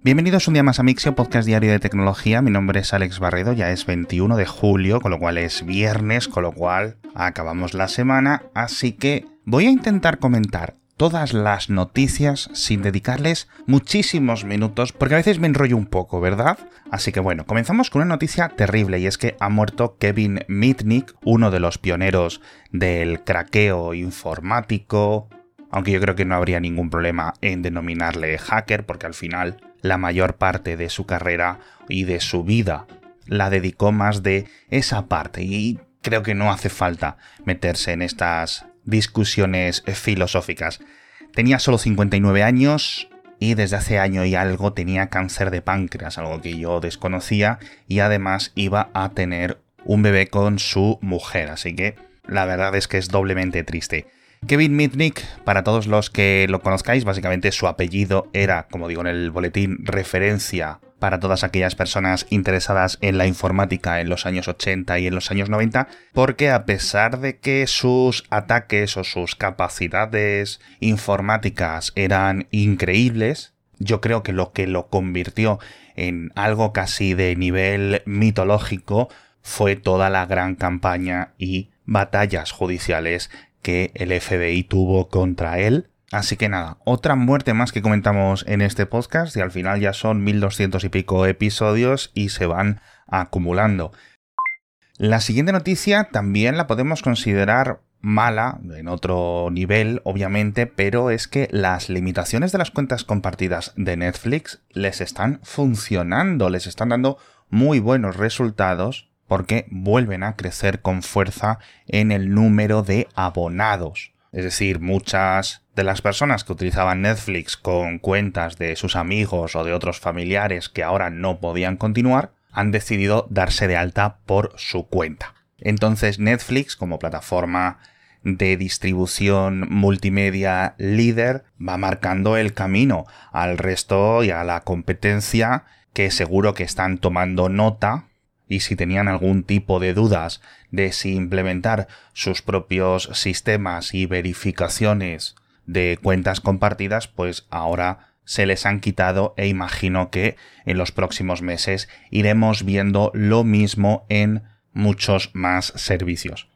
Bienvenidos un día más a Mixio, podcast diario de tecnología. Mi nombre es Alex Barredo, ya es 21 de julio, con lo cual es viernes, con lo cual acabamos la semana, así que voy a intentar comentar todas las noticias sin dedicarles muchísimos minutos, porque a veces me enrollo un poco, ¿verdad? Así que bueno, comenzamos con una noticia terrible y es que ha muerto Kevin Mitnick, uno de los pioneros del craqueo informático, aunque yo creo que no habría ningún problema en denominarle hacker, porque al final la mayor parte de su carrera y de su vida la dedicó más de esa parte y creo que no hace falta meterse en estas discusiones filosóficas. Tenía solo 59 años y desde hace año y algo tenía cáncer de páncreas, algo que yo desconocía, y además iba a tener un bebé con su mujer, así que la verdad es que es doblemente triste. Kevin Mitnick, para todos los que lo conozcáis, básicamente su apellido era, como digo en el boletín, referencia para todas aquellas personas interesadas en la informática en los años 80 y en los años 90, porque a pesar de que sus ataques o sus capacidades informáticas eran increíbles, yo creo que lo que lo convirtió en algo casi de nivel mitológico fue toda la gran campaña y batallas judiciales que el FBI tuvo contra él Así que nada, otra muerte más que comentamos en este podcast y al final ya son 1200 y pico episodios y se van acumulando. La siguiente noticia también la podemos considerar mala, en otro nivel, obviamente, pero es que las limitaciones de las cuentas compartidas de Netflix les están funcionando, les están dando muy buenos resultados porque vuelven a crecer con fuerza en el número de abonados. Es decir, muchas de las personas que utilizaban Netflix con cuentas de sus amigos o de otros familiares que ahora no podían continuar, han decidido darse de alta por su cuenta. Entonces Netflix, como plataforma de distribución multimedia líder, va marcando el camino al resto y a la competencia que seguro que están tomando nota y si tenían algún tipo de dudas de si implementar sus propios sistemas y verificaciones de cuentas compartidas, pues ahora se les han quitado e imagino que en los próximos meses iremos viendo lo mismo en muchos más servicios.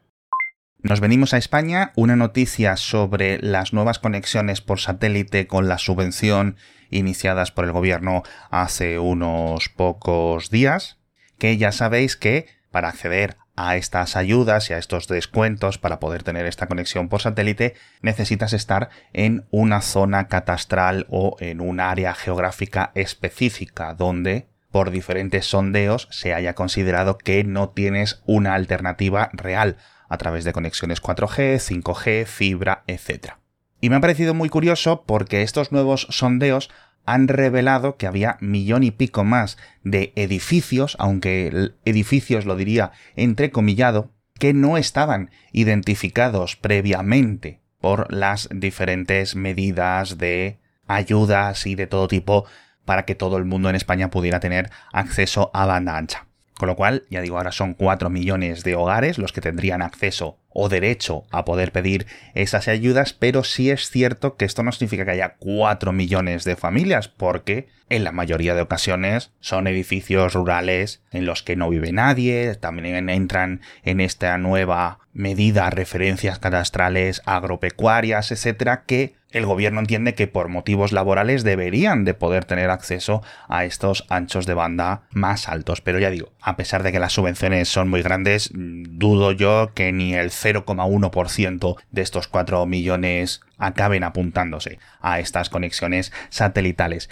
Nos venimos a España, una noticia sobre las nuevas conexiones por satélite con la subvención iniciadas por el gobierno hace unos pocos días que ya sabéis que para acceder a estas ayudas y a estos descuentos para poder tener esta conexión por satélite necesitas estar en una zona catastral o en un área geográfica específica donde por diferentes sondeos se haya considerado que no tienes una alternativa real a través de conexiones 4G, 5G, fibra, etc. Y me ha parecido muy curioso porque estos nuevos sondeos han revelado que había millón y pico más de edificios, aunque edificios lo diría entrecomillado, que no estaban identificados previamente por las diferentes medidas de ayudas y de todo tipo para que todo el mundo en España pudiera tener acceso a banda ancha. Con lo cual, ya digo, ahora son 4 millones de hogares los que tendrían acceso o derecho a poder pedir esas ayudas, pero sí es cierto que esto no significa que haya 4 millones de familias, porque en la mayoría de ocasiones son edificios rurales en los que no vive nadie, también entran en esta nueva medida referencias cadastrales agropecuarias, etcétera, que el gobierno entiende que por motivos laborales deberían de poder tener acceso a estos anchos de banda más altos. Pero ya digo, a pesar de que las subvenciones son muy grandes, dudo yo que ni el 0,1% de estos 4 millones acaben apuntándose a estas conexiones satelitales.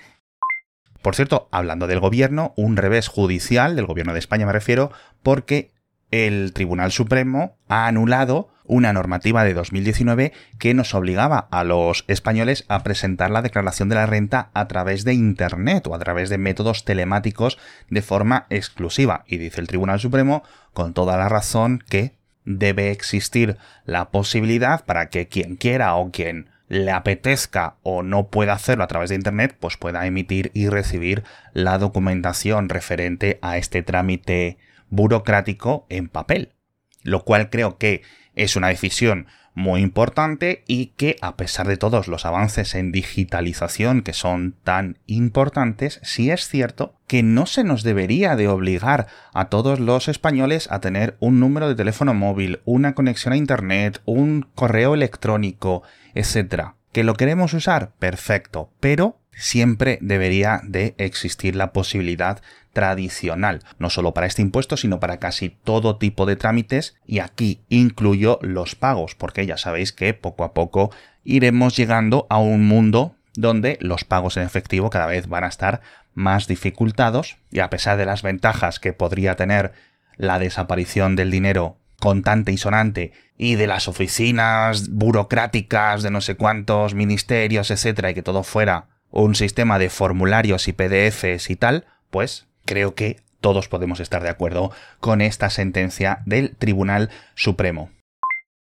Por cierto, hablando del gobierno, un revés judicial, del gobierno de España me refiero, porque el Tribunal Supremo ha anulado una normativa de 2019 que nos obligaba a los españoles a presentar la declaración de la renta a través de Internet o a través de métodos telemáticos de forma exclusiva. Y dice el Tribunal Supremo, con toda la razón, que debe existir la posibilidad para que quien quiera o quien le apetezca o no pueda hacerlo a través de Internet, pues pueda emitir y recibir la documentación referente a este trámite burocrático en papel. Lo cual creo que es una decisión muy importante y que a pesar de todos los avances en digitalización que son tan importantes, sí es cierto que no se nos debería de obligar a todos los españoles a tener un número de teléfono móvil, una conexión a internet, un correo electrónico, etc. ¿Que lo queremos usar? Perfecto, pero siempre debería de existir la posibilidad tradicional, no solo para este impuesto, sino para casi todo tipo de trámites y aquí incluyo los pagos, porque ya sabéis que poco a poco iremos llegando a un mundo donde los pagos en efectivo cada vez van a estar más dificultados y a pesar de las ventajas que podría tener la desaparición del dinero contante y sonante y de las oficinas burocráticas de no sé cuántos ministerios, etcétera, y que todo fuera un sistema de formularios y PDFs y tal, pues creo que todos podemos estar de acuerdo con esta sentencia del Tribunal Supremo.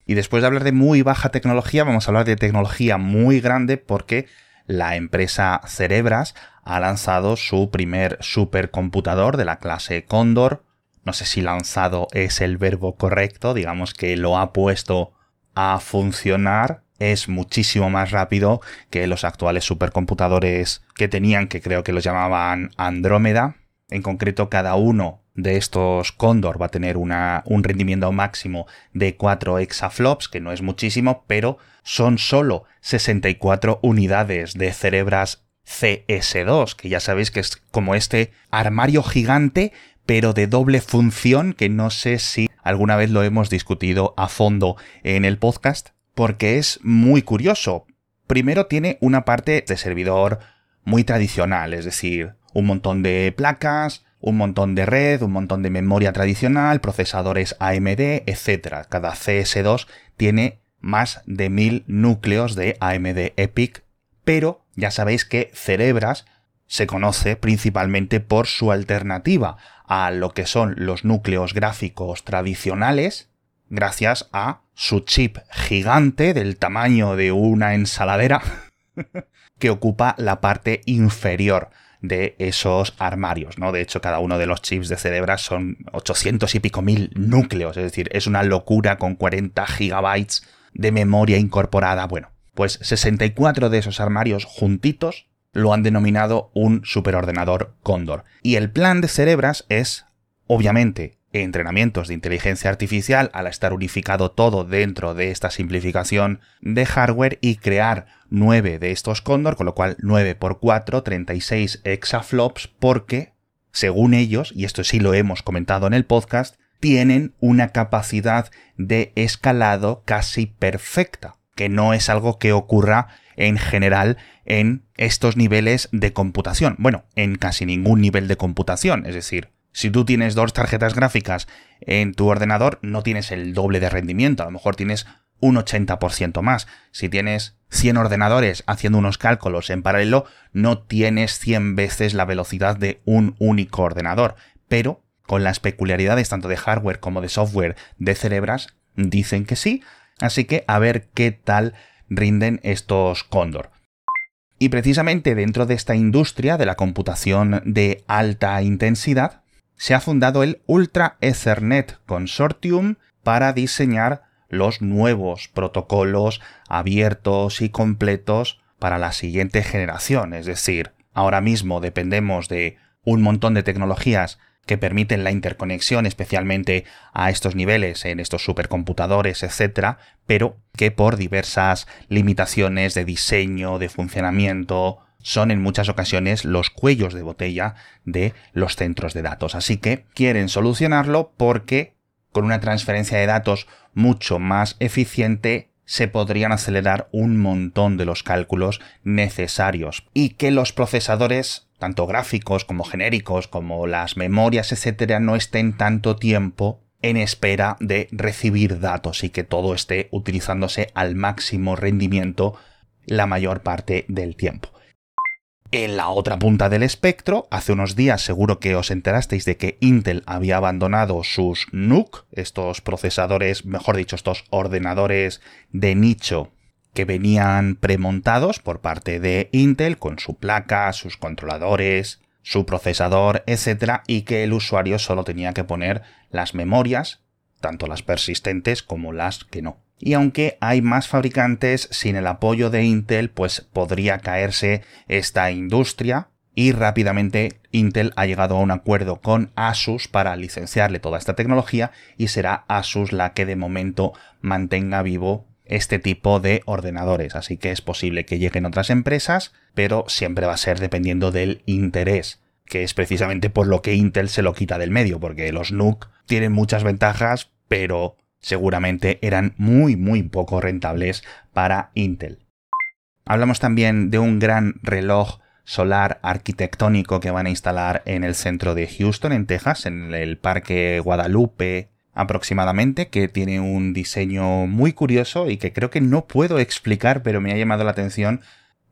Y después de hablar de muy baja tecnología, vamos a hablar de tecnología muy grande porque la empresa Cerebras ha lanzado su primer supercomputador de la clase Condor. No sé si lanzado es el verbo correcto, digamos que lo ha puesto a funcionar es muchísimo más rápido que los actuales supercomputadores que tenían, que creo que los llamaban Andrómeda. En concreto, cada uno de estos Condor va a tener una, un rendimiento máximo de 4 exaflops, que no es muchísimo, pero son solo 64 unidades de cerebras CS2, que ya sabéis que es como este armario gigante, pero de doble función, que no sé si alguna vez lo hemos discutido a fondo en el podcast porque es muy curioso. Primero tiene una parte de servidor muy tradicional, es decir, un montón de placas, un montón de red, un montón de memoria tradicional, procesadores AMD, etc. Cada CS2 tiene más de mil núcleos de AMD EPIC, pero ya sabéis que Cerebras se conoce principalmente por su alternativa a lo que son los núcleos gráficos tradicionales, gracias a su chip gigante del tamaño de una ensaladera que ocupa la parte inferior de esos armarios, ¿no? De hecho, cada uno de los chips de Cerebras son 800 y pico mil núcleos, es decir, es una locura con 40 gigabytes de memoria incorporada. Bueno, pues 64 de esos armarios juntitos lo han denominado un superordenador Condor. Y el plan de Cerebras es, obviamente, entrenamientos de inteligencia artificial al estar unificado todo dentro de esta simplificación de hardware y crear 9 de estos Condor, con lo cual 9 por 4, 36 exaflops, porque, según ellos, y esto sí lo hemos comentado en el podcast, tienen una capacidad de escalado casi perfecta, que no es algo que ocurra en general en estos niveles de computación. Bueno, en casi ningún nivel de computación, es decir, si tú tienes dos tarjetas gráficas en tu ordenador, no tienes el doble de rendimiento, a lo mejor tienes un 80% más. Si tienes 100 ordenadores haciendo unos cálculos en paralelo, no tienes 100 veces la velocidad de un único ordenador. Pero con las peculiaridades tanto de hardware como de software de Cerebras, dicen que sí. Así que a ver qué tal rinden estos Condor. Y precisamente dentro de esta industria de la computación de alta intensidad, se ha fundado el Ultra Ethernet Consortium para diseñar los nuevos protocolos abiertos y completos para la siguiente generación. Es decir, ahora mismo dependemos de un montón de tecnologías que permiten la interconexión especialmente a estos niveles en estos supercomputadores, etc., pero que por diversas limitaciones de diseño, de funcionamiento, son en muchas ocasiones los cuellos de botella de los centros de datos. Así que quieren solucionarlo porque con una transferencia de datos mucho más eficiente se podrían acelerar un montón de los cálculos necesarios y que los procesadores, tanto gráficos como genéricos, como las memorias, etcétera, no estén tanto tiempo en espera de recibir datos y que todo esté utilizándose al máximo rendimiento la mayor parte del tiempo. En la otra punta del espectro, hace unos días seguro que os enterasteis de que Intel había abandonado sus NUC, estos procesadores, mejor dicho, estos ordenadores de nicho que venían premontados por parte de Intel con su placa, sus controladores, su procesador, etc. y que el usuario solo tenía que poner las memorias, tanto las persistentes como las que no. Y aunque hay más fabricantes, sin el apoyo de Intel, pues podría caerse esta industria y rápidamente Intel ha llegado a un acuerdo con Asus para licenciarle toda esta tecnología y será Asus la que de momento mantenga vivo este tipo de ordenadores. Así que es posible que lleguen otras empresas, pero siempre va a ser dependiendo del interés, que es precisamente por lo que Intel se lo quita del medio, porque los NUC tienen muchas ventajas, pero seguramente eran muy muy poco rentables para Intel. Hablamos también de un gran reloj solar arquitectónico que van a instalar en el centro de Houston, en Texas, en el Parque Guadalupe aproximadamente, que tiene un diseño muy curioso y que creo que no puedo explicar, pero me ha llamado la atención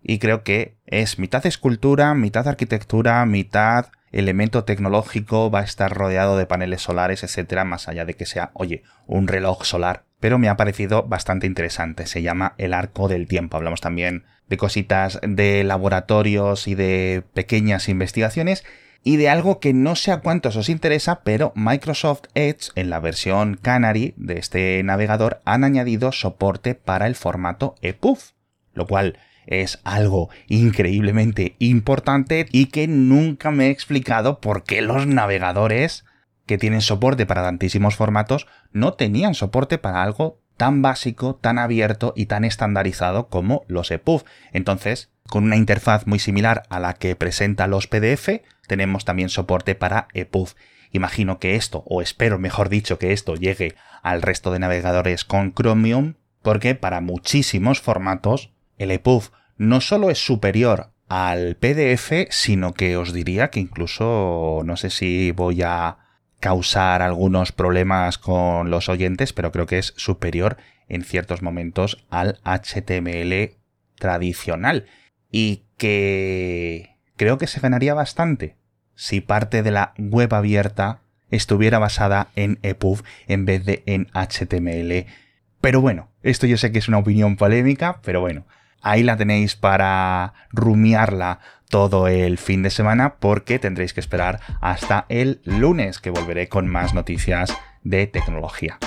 y creo que es mitad escultura, mitad arquitectura, mitad elemento tecnológico, va a estar rodeado de paneles solares, etcétera, más allá de que sea, oye, un reloj solar. Pero me ha parecido bastante interesante. Se llama el arco del tiempo. Hablamos también de cositas de laboratorios y de pequeñas investigaciones y de algo que no sé a cuántos os interesa, pero Microsoft Edge en la versión Canary de este navegador han añadido soporte para el formato EPUB, lo cual es algo increíblemente importante y que nunca me he explicado por qué los navegadores que tienen soporte para tantísimos formatos no tenían soporte para algo tan básico, tan abierto y tan estandarizado como los EPUB. Entonces, con una interfaz muy similar a la que presenta los PDF, tenemos también soporte para EPUB. Imagino que esto, o espero mejor dicho que esto llegue al resto de navegadores con Chromium, porque para muchísimos formatos el EPUB no solo es superior al PDF, sino que os diría que incluso no sé si voy a causar algunos problemas con los oyentes, pero creo que es superior en ciertos momentos al HTML tradicional y que creo que se ganaría bastante si parte de la web abierta estuviera basada en EPUB en vez de en HTML. Pero bueno, esto yo sé que es una opinión polémica, pero bueno, ahí la tenéis para rumiarla todo el fin de semana porque tendréis que esperar hasta el lunes que volveré con más noticias de tecnología.